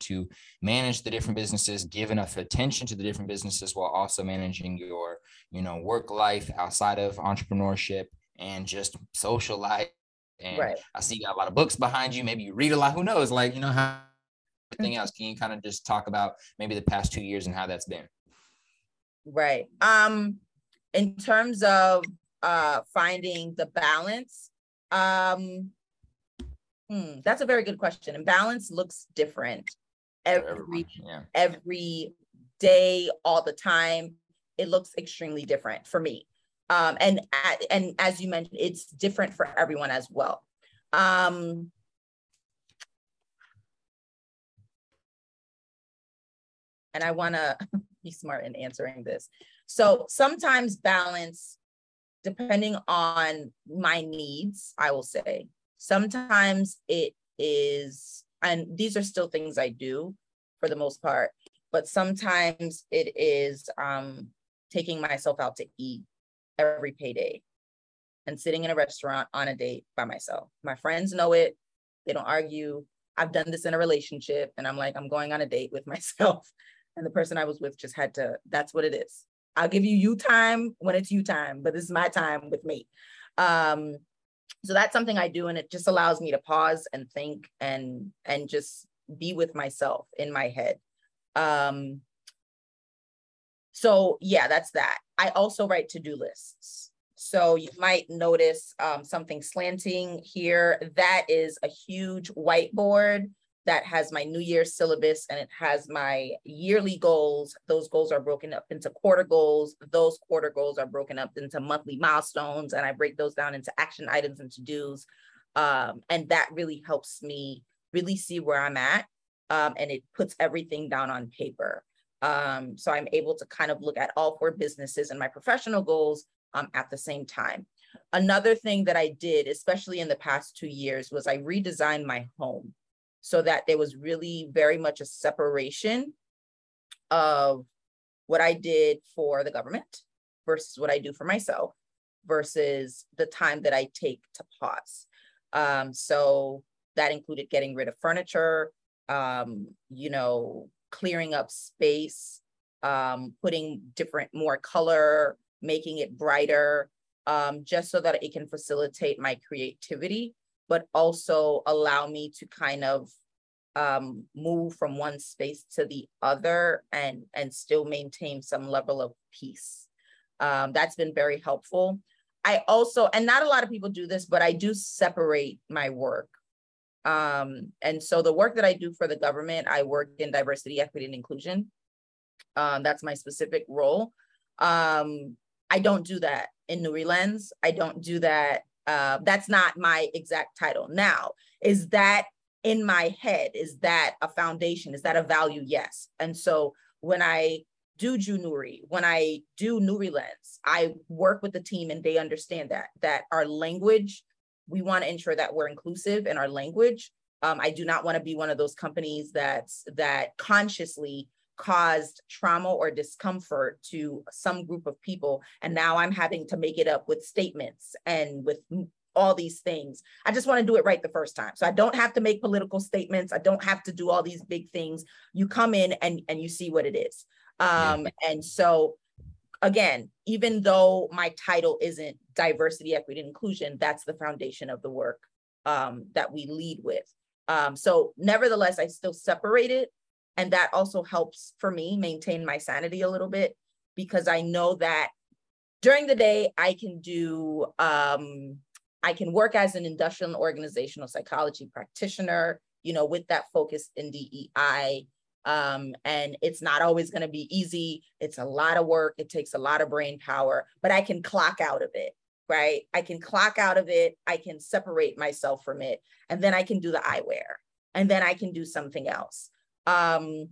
to manage the different businesses give enough attention to the different businesses while also managing your you know work life outside of entrepreneurship and just social life? And right. i see you got a lot of books behind you. Maybe you read a lot. Who knows? Like you know how mm. everything else. Can you kind of just talk about maybe the past two years and how that's been right um in terms of uh finding the balance um, hmm, that's a very good question. And balance looks different every yeah. every day, all the time. It looks extremely different for me. Um, and and as you mentioned, it's different for everyone as well. Um, and I want to be smart in answering this. So sometimes balance depending on my needs, I will say. Sometimes it is, and these are still things I do for the most part, but sometimes it is um, taking myself out to eat every payday and sitting in a restaurant on a date by myself. My friends know it, they don't argue. I've done this in a relationship, and I'm like, I'm going on a date with myself. And the person I was with just had to, that's what it is. I'll give you you time when it's you time, but this is my time with me. Um, so that's something I do, and it just allows me to pause and think and and just be with myself in my head. Um, so yeah, that's that. I also write to-do lists. So you might notice um, something slanting here. That is a huge whiteboard that has my New Year's syllabus and it has my yearly goals. Those goals are broken up into quarter goals. Those quarter goals are broken up into monthly milestones, and I break those down into action items and to dos. Um, and that really helps me really see where I'm at. Um, and it puts everything down on paper. Um, so I'm able to kind of look at all four businesses and my professional goals um, at the same time. Another thing that I did, especially in the past two years, was I redesigned my home so that there was really very much a separation of what I did for the government versus what I do for myself versus the time that I take to pause. Um, so that included getting rid of furniture, um, you know, clearing up space, um, putting different, more color, making it brighter, um, just so that it can facilitate my creativity but also allow me to kind of um, move from one space to the other and and still maintain some level of peace. Um, that's been very helpful. I also, and not a lot of people do this, but I do separate my work. Um, and so the work that I do for the government, I work in diversity, equity, and inclusion. Um, that's my specific role. Um, I don't do that in Nuri Lens. I don't do that uh, that's not my exact title. Now, is that in my head? Is that a foundation? Is that a value? Yes. And so when I do Junuri, when I do Nuri Lens, I work with the team and they understand that that our language, we want to ensure that we're inclusive in our language. Um, I do not want to be one of those companies that's that consciously caused trauma or discomfort to some group of people. And now i'm having to make it up with statements and with all these things. I just want to do it right the first time. So i don't have to make political statements. I don't have to do all these big things. You come in and and you see what it is. Um and so again even though my title isn't diversity equity and inclusion that's the foundation of the work um that we lead with. Um so nevertheless i still separate it and that also helps for me maintain my sanity a little bit because I know that during the day I can do um, I can work as an industrial and organizational psychology practitioner, you know, with that focus in DEI. Um, and it's not always going to be easy. It's a lot of work. It takes a lot of brain power, but I can clock out of it, right? I can clock out of it. I can separate myself from it. And then I can do the eyewear. And then I can do something else. Um,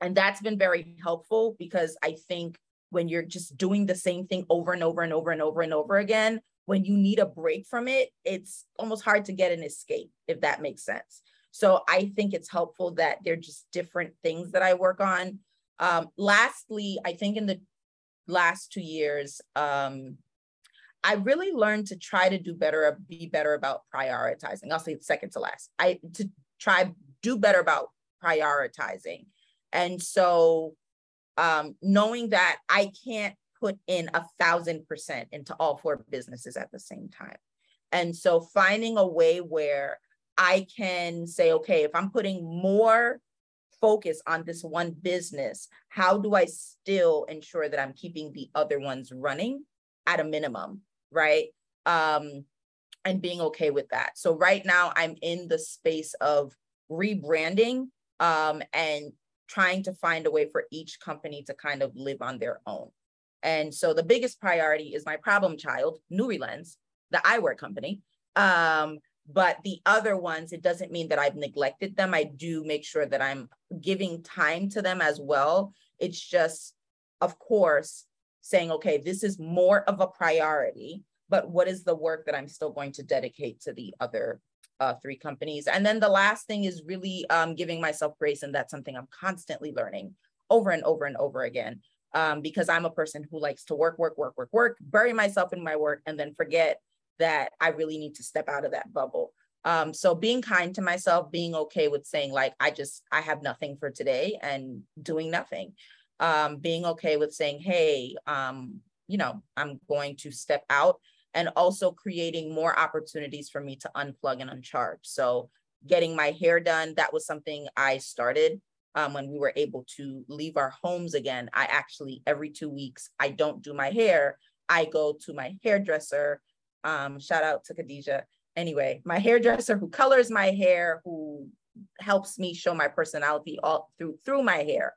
and that's been very helpful because I think when you're just doing the same thing over and over and over and over and over again, when you need a break from it, it's almost hard to get an escape, if that makes sense. So I think it's helpful that they're just different things that I work on. Um, lastly, I think in the last two years, um, I really learned to try to do better, be better about prioritizing. I'll say second to last. I to try do better about prioritizing. And so um, knowing that I can't put in a thousand percent into all four businesses at the same time. And so finding a way where I can say, okay, if I'm putting more focus on this one business, how do I still ensure that I'm keeping the other ones running at a minimum, right? Um, and being okay with that. So right now I'm in the space of rebranding um, and trying to find a way for each company to kind of live on their own. And so the biggest priority is my problem child, Nuri Lens, the eyewear company. Um, but the other ones, it doesn't mean that I've neglected them. I do make sure that I'm giving time to them as well. It's just, of course, saying, okay, this is more of a priority, but what is the work that I'm still going to dedicate to the other uh, three companies. And then the last thing is really um, giving myself grace. And that's something I'm constantly learning over and over and over again. Um, because I'm a person who likes to work, work, work, work, work, bury myself in my work, and then forget that I really need to step out of that bubble. Um, so being kind to myself, being okay with saying like, I just, I have nothing for today and doing nothing. Um, being okay with saying, hey, um, you know, I'm going to step out and also creating more opportunities for me to unplug and uncharge. So getting my hair done, that was something I started um, when we were able to leave our homes again. I actually, every two weeks, I don't do my hair. I go to my hairdresser. Um, shout out to Khadija. Anyway, my hairdresser who colors my hair, who helps me show my personality all through through my hair.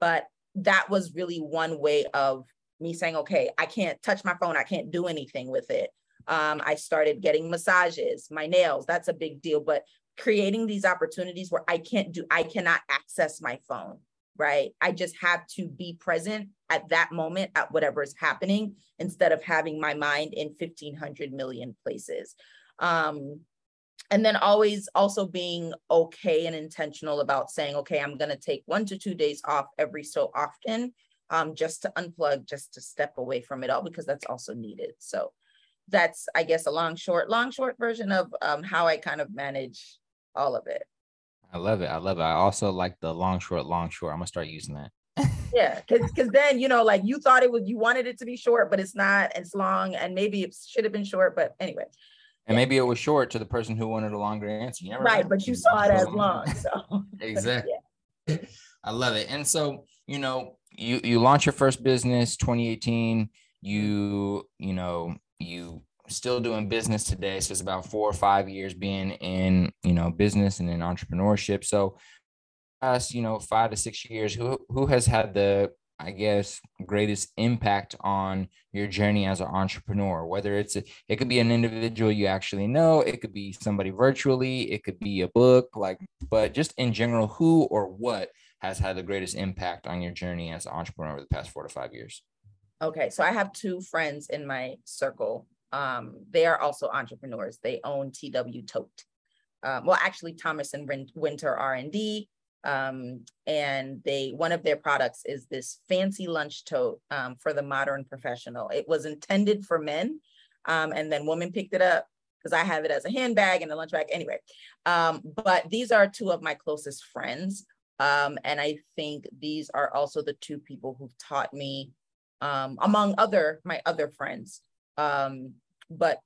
But that was really one way of me saying, okay, I can't touch my phone, I can't do anything with it. Um, I started getting massages, my nails, that's a big deal. But creating these opportunities where I can't do, I cannot access my phone, right? I just have to be present at that moment at whatever is happening instead of having my mind in 1500 million places. Um, and then always also being okay and intentional about saying, okay, I'm going to take one to two days off every so often um, just to unplug, just to step away from it all, because that's also needed. So that's, I guess, a long, short, long, short version of um, how I kind of manage all of it. I love it. I love it. I also like the long, short, long, short. I'm gonna start using that. yeah, because because then you know, like you thought it was, you wanted it to be short, but it's not. It's long, and maybe it should have been short. But anyway, and maybe it was short to the person who wanted a longer answer. right, know. but you saw it as long. So exactly. yeah. I love it. And so, you know, you you launch your first business 2018 you you know you still doing business today. So it's about four or five years being in you know business and in entrepreneurship. So past you know five to six years who who has had the I guess, greatest impact on your journey as an entrepreneur? Whether it's a, it could be an individual you actually know, it could be somebody virtually, it could be a book, like, but just in general, who or what has had the greatest impact on your journey as an entrepreneur over the past four to five years? Okay, so I have two friends in my circle. Um, they are also entrepreneurs. They own TW Tote. Um, well, actually, Thomas and Winter R and D um, and they one of their products is this fancy lunch tote um, for the modern professional. It was intended for men, um, and then women picked it up because I have it as a handbag and a lunch bag. Anyway, um, but these are two of my closest friends, um, and I think these are also the two people who've taught me, um, among other my other friends, but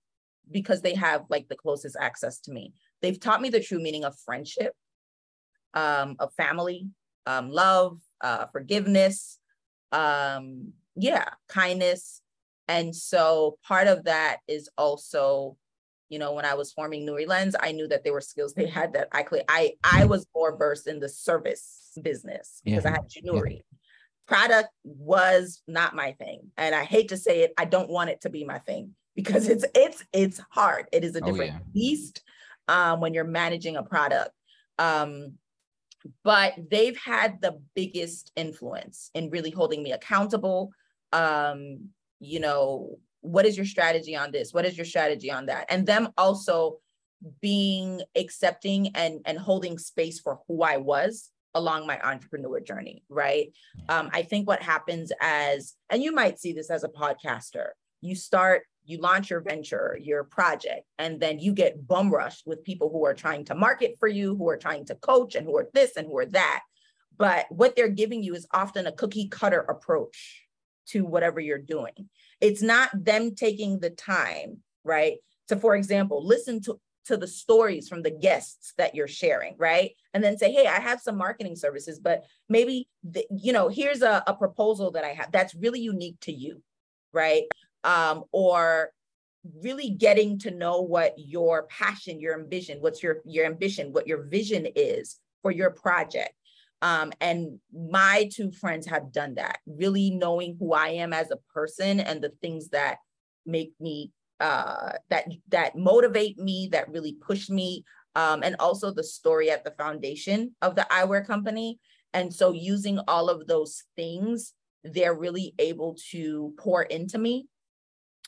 because they have like the closest access to me, they've taught me the true meaning of friendship um, of family, um, love, uh, forgiveness, um, yeah, kindness. And so part of that is also, you know, when I was forming Nuri Lens, I knew that there were skills they had that I could, I, I was more versed in the service business because yeah. I had Junuri. Yeah. Product was not my thing. And I hate to say it, I don't want it to be my thing because it's, it's, it's hard. It is a oh, different oh, yeah. beast um, when you're managing a product. Um, but they've had the biggest influence in really holding me accountable. Um, you know, what is your strategy on this? What is your strategy on that? And them also being accepting and and holding space for who I was along my entrepreneur journey, right? Um, I think what happens as, and you might see this as a podcaster, you start you launch your venture, your project, and then you get bum rushed with people who are trying to market for you, who are trying to coach, and who are this and who are that. But what they're giving you is often a cookie cutter approach to whatever you're doing. It's not them taking the time, right? To, for example, listen to, to the stories from the guests that you're sharing, right? And then say, hey, I have some marketing services, but maybe, the, you know, here's a, a proposal that I have that's really unique to you, right? um, or really getting to know what your passion, your ambition, what's your your ambition, what your vision is for your project. Um, and my two friends have done that, really knowing who I am as a person and the things that make me uh, that that motivate me, that really push me, um, and also the story at the foundation of the eyewear company. And so, using all of those things, they're really able to pour into me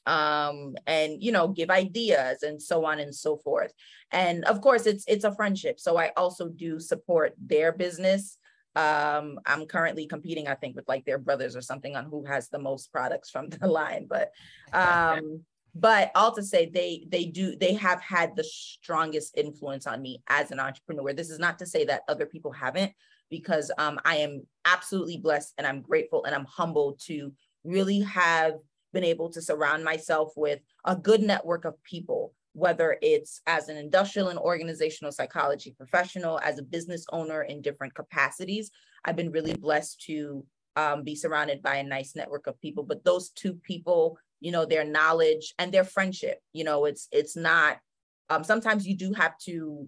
um, and you know give ideas and so on and so forth and of course it's it's a friendship so i also do support their business um, i'm currently competing i think with like their brothers or something on who has the most products from the line but um, but all to say they they do they have had the strongest influence on me as an entrepreneur. This is not to say that other people haven't because um, i am absolutely blessed and i'm grateful and i'm humbled to really have been able to surround myself with a good network of people, whether it's as an industrial and organizational psychology professional, as a business owner in different capacities. I've been really blessed to um, be surrounded by a nice network of people. But those two people, you know, their knowledge and their friendship, you know, it's it's not. Um, sometimes you do have to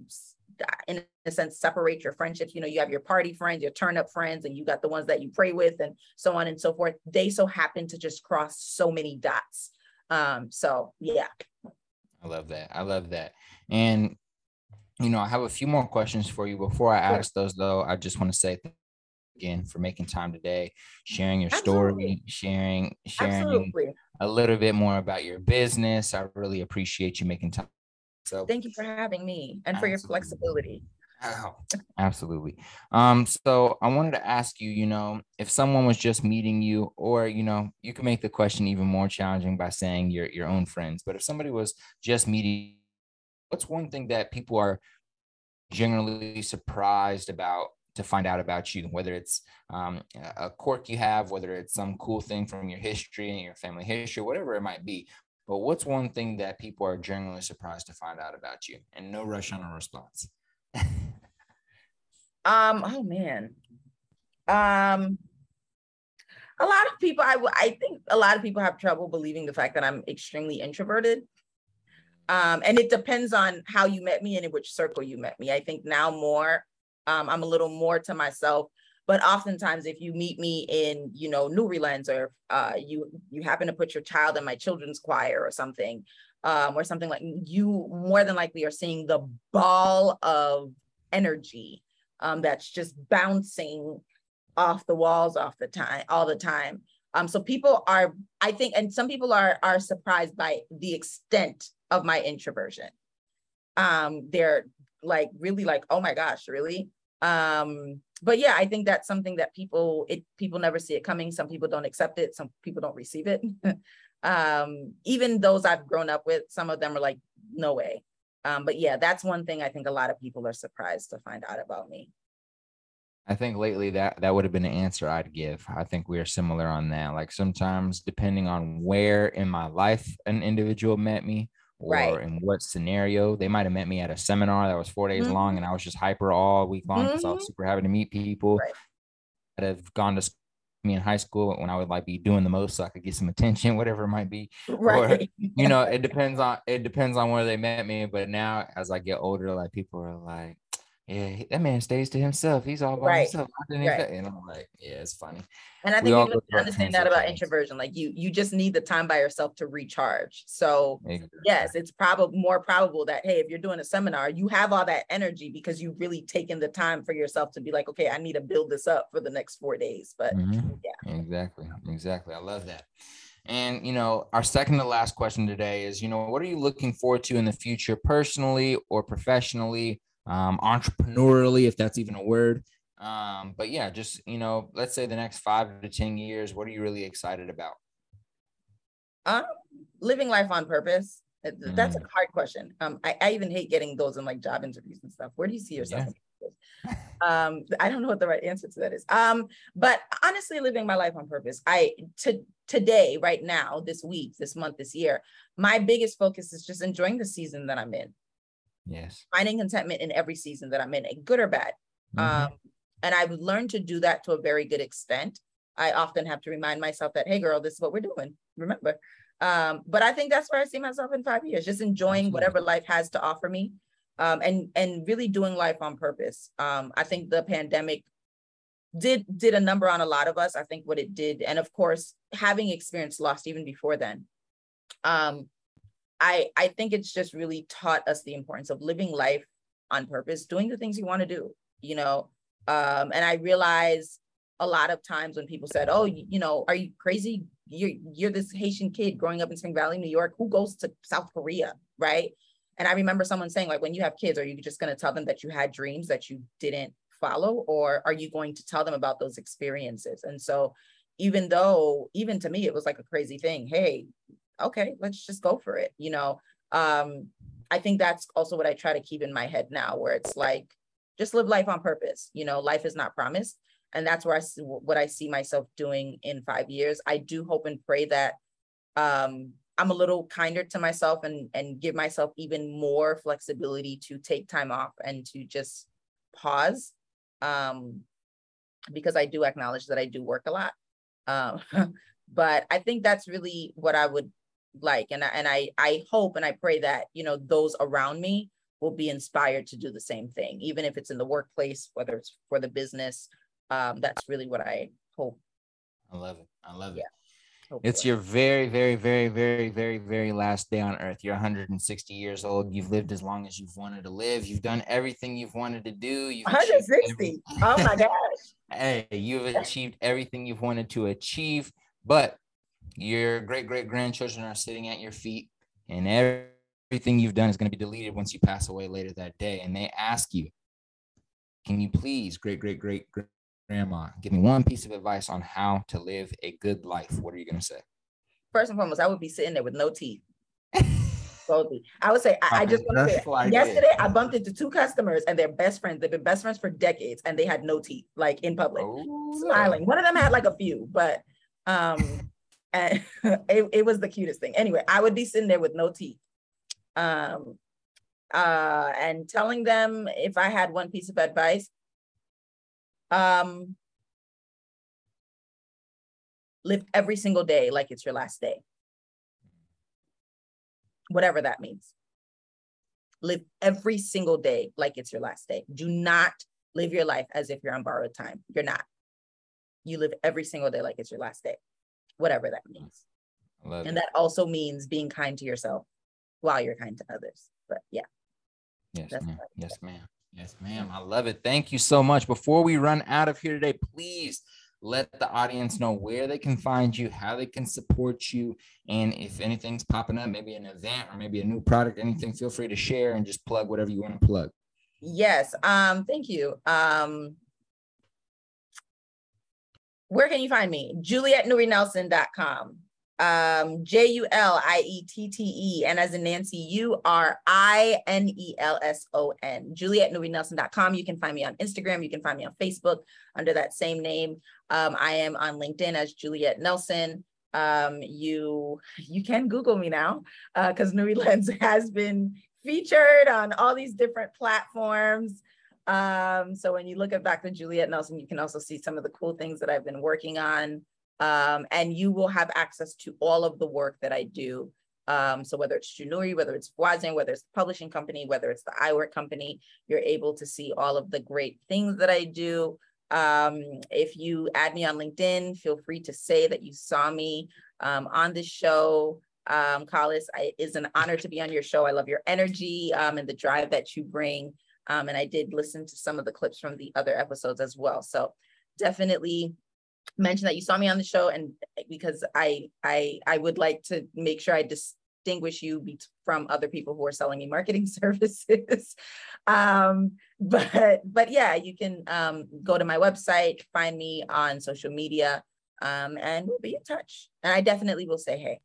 in a sense separate your friendships you know you have your party friends your turn up friends and you got the ones that you pray with and so on and so forth they so happen to just cross so many dots um so yeah i love that. I love that. And you know i have a few more questions for you. Before i ask those though i just want to say again for making time today sharing your story Absolutely. sharing sharing Absolutely. a little bit more about your business. I really appreciate you making time. So thank you for having me and for your flexibility. Absolutely. Um, so I wanted to ask you, you know, if someone was just meeting you, or you know, you can make the question even more challenging by saying your your own friends. But if somebody was just meeting, what's one thing that people are generally surprised about to find out about you, whether it's um, a quirk you have, whether it's some cool thing from your history and your family history, whatever it might be. But what's one thing that people are generally surprised to find out about you? And no rush on a response. um, oh man. Um a lot of people I I think a lot of people have trouble believing the fact that I'm extremely introverted. Um, and it depends on how you met me and in which circle you met me. I think now more, um, I'm a little more to myself. but oftentimes if you meet me in you know Nuri Lens or uh, you you happen to put your child in my children's choir or something um, or something like you more than likely are seeing the ball of energy um, that's just bouncing off the walls off the time all the time. Um, so people are i think and some people are are surprised by the extent of my introversion. Um, they're like really like oh my gosh really? Um, but yeah i think that's something that people it people never see it coming. Some people don't accept it. Some people don't receive it. Um, even those i've grown up with some of them are like no way um, but yeah, that's one thing I think a lot of people are surprised to find out about me. I think lately that that would have been an answer I'd give. I think we are similar on that. Like sometimes, depending on where in my life an individual met me, or right. in what scenario, they might have met me at a seminar that was four days mm-hmm. long, and I was just hyper all week long because mm-hmm. I was mm-hmm. super happy to meet people. Right. That have gone to me in high school when I would like be doing the most so I could get some attention, whatever it might be. Right. Or, you know, it depends on it depends on where they met me. But now as I get older, like people are like, yeah, that man stays to himself. He's all by right. himself. Right. And I'm like, yeah, it's funny. And I think you understand that about introversion. Like you, you just need the time by yourself to recharge. So exactly. yes, it's probably more probable that hey, if you're doing a seminar, you have all that energy because you've really taken the time for yourself to be like, okay, I need to build this up for the next four days. But mm-hmm. yeah, exactly, exactly. I love that. And you know, our second to last question today is, you know, what are you looking forward to in the future, personally or professionally? Um, entrepreneurially, if that's even a word. Um, but yeah, just you know, let's say the next five to ten years, what are you really excited about? Um, living life on purpose. That's mm. a hard question. Um, I, I even hate getting those in like job interviews and stuff. Where do you see yourself? Yeah. um, I don't know what the right answer to that is. Um, but honestly, living my life on purpose. I to today, right now, this week, this month, this year, my biggest focus is just enjoying the season that I'm in. Yes. Finding contentment in every season that I'm in, good or bad. Mm-hmm. Um, and I've learned to do that to a very good extent. I often have to remind myself that, hey, girl, this is what we're doing. Remember. Um, but I think that's where I see myself in five years, just enjoying Absolutely. whatever life has to offer me. Um, and and really doing life on purpose. Um, I think the pandemic did did a number on a lot of us. I think what it did, and of course, having experienced loss even before then, um, I I think it's just really taught us the importance of living life on purpose, doing the things you want to do, you know. Um, and I realize a lot of times when people said, "Oh, you, you know, are you crazy? You're you're this Haitian kid growing up in Spring Valley, New York. Who goes to South Korea, right?" And I remember someone saying, like, when you have kids, are you just going to tell them that you had dreams that you didn't follow, or are you going to tell them about those experiences? And so, even though, even to me, it was like a crazy thing. Hey, okay, let's just go for it. You know, um, I think that's also what I try to keep in my head now, where it's like, just live life on purpose. You know, life is not promised. And that's where I see what I see myself doing in five years. I do hope and pray that um, I'm a little kinder to myself and and give myself even more flexibility to take time off and to just pause. Um, because I do acknowledge that I do work a lot. Um, but I think that's really what I would like and I, and I I hope and I pray that you know those around me will be inspired to do the same thing even if it's in the workplace whether it's for the business um that's really what I hope I love it I love it Hopefully. It's your very, very, very, very, very, very last day on earth. You're 160 years old. You've lived as long as you've wanted to live. You've done everything you've wanted to do. You've 160. Oh my gosh. hey, you've achieved everything you've wanted to achieve. But your great great grandchildren are sitting at your feet, and everything you've done is going to be deleted once you pass away later that day. And they ask you, Can you please, great great great grandma, give me one piece of advice on how to live a good life? What are you going to say? First and foremost, I would be sitting there with no teeth. I would say, I, I just want to say, like yesterday it. I bumped into two customers and they're best friends. They've been best friends for decades and they had no teeth, like in public, oh, smiling. One of them had like a few, but um, it, it was the cutest thing. Anyway, I would be sitting there with no teeth. Um, uh, and telling them if I had one piece of advice, um, live every single day like it's your last day. Whatever that means. Live every single day like it's your last day. Do not live your life as if you're on borrowed time. You're not. you live every single day like it's your last day, whatever that means. and it. that also means being kind to yourself while you're kind to others. But yeah. Yes, ma'am. Yes, ma'am. Yes, ma'am. I love it. Thank you so much. Before we run out of here today, please let the audience know where they can find you, how they can support you, and if anything's popping up, maybe an event or maybe a new product, anything, feel free to share and just plug whatever you want to plug. Yes. Um, thank you. Um, where can you find me? JulietteNuriNelson.com um, J U L I E T T E, and as in Nancy, U R I N E L S O N. JulietteNuriNelson.com. You can find me on Instagram. You can find me on Facebook under that same name. Um, I am on LinkedIn as Juliette Nelson. Um, you you can Google me now because uh, Nuri Lens has been featured on all these different platforms. Um, so when you look at Dr. Juliette Nelson, you can also see some of the cool things that I've been working on um, and you will have access to all of the work that I do. Um, so whether it's Junuri, whether it's Voisin, whether it's the publishing company, whether it's the eyewear company, you're able to see all of the great things that I do. Um, if you add me on LinkedIn, feel free to say that you saw me um, on this show. Um, Collis, I, it is an honor to be on your show. I love your energy um, and the drive that you bring. Um, and I did listen to some of the clips from the other episodes as well. So definitely mention that you saw me on the show and because I I I would like to make sure I distinguish you be- from other people who are selling me marketing services. um, but but yeah, you can um, go to my website, find me on social media, um, and we'll be in touch. And I definitely will say hey.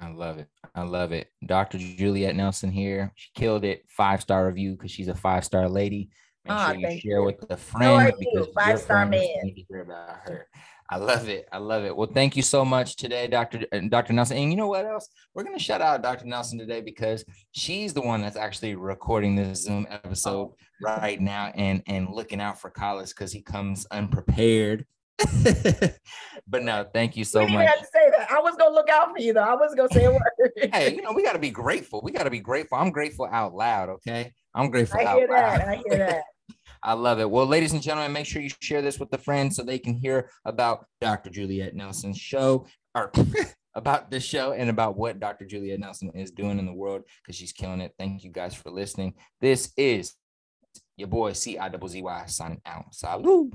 I love it. I love it. Dr. Juliette Nelson here. She killed it. Five star review because she's a five star lady. Make oh, sure you share you. with a friend because five star man. Need hear about her. I love it. I love it. Well, thank you so much today, Dr. Uh, Dr. Nelson. And you know what else? We're gonna shout out Dr. Nelson today because she's the one that's actually recording this Zoom episode right now and and looking out for Collis because he comes unprepared. but no, thank you so much. Have to say that. I was gonna look out for you though. I was gonna say a word. hey, you know we got to be grateful. We got to be grateful. I'm grateful out loud. Okay, I'm grateful. Out. I hear that. Loud. I hear that. I love it. Well, ladies and gentlemen, make sure you share this with the friends so they can hear about Dr. Juliette Nelson's show or about this show and about what Dr. Juliette Nelson is doing in the world because she's killing it. Thank you guys for listening. This is your boy C I Z Y signing out. Salute.